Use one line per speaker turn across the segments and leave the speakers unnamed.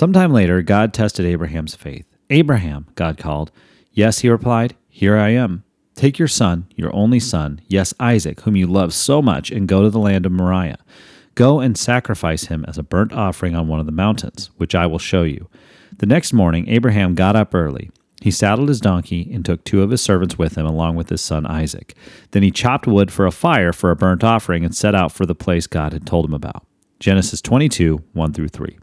Sometime later, God tested Abraham's faith. Abraham, God called. Yes, he replied, Here I am. Take your son, your only son, yes, Isaac, whom you love so much, and go to the land of Moriah. Go and sacrifice him as a burnt offering on one of the mountains, which I will show you. The next morning, Abraham got up early. He saddled his donkey and took two of his servants with him, along with his son Isaac. Then he chopped wood for a fire for a burnt offering and set out for the place God had told him about. Genesis 22, 1 through 3.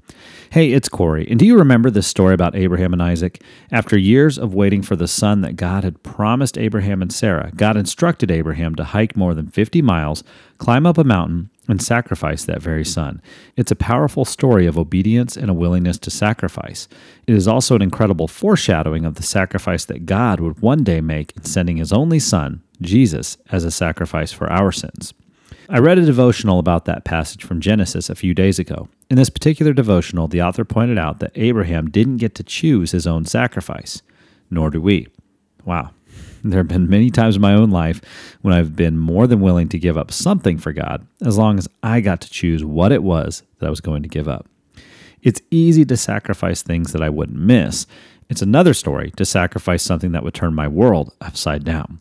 Hey, it's Corey. And do you remember this story about Abraham and Isaac? After years of waiting for the son that God had promised Abraham and Sarah, God instructed Abraham to hike more than 50 miles, climb up a mountain, and sacrifice that very son. It's a powerful story of obedience and a willingness to sacrifice. It is also an incredible foreshadowing of the sacrifice that God would one day make in sending his only son, Jesus, as a sacrifice for our sins. I read a devotional about that passage from Genesis a few days ago. In this particular devotional, the author pointed out that Abraham didn't get to choose his own sacrifice, nor do we. Wow. There have been many times in my own life when I've been more than willing to give up something for God, as long as I got to choose what it was that I was going to give up. It's easy to sacrifice things that I wouldn't miss. It's another story to sacrifice something that would turn my world upside down.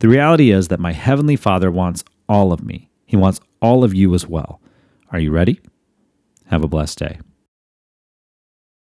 The reality is that my Heavenly Father wants all of me. He wants all of you as well. Are you ready? Have a blessed day.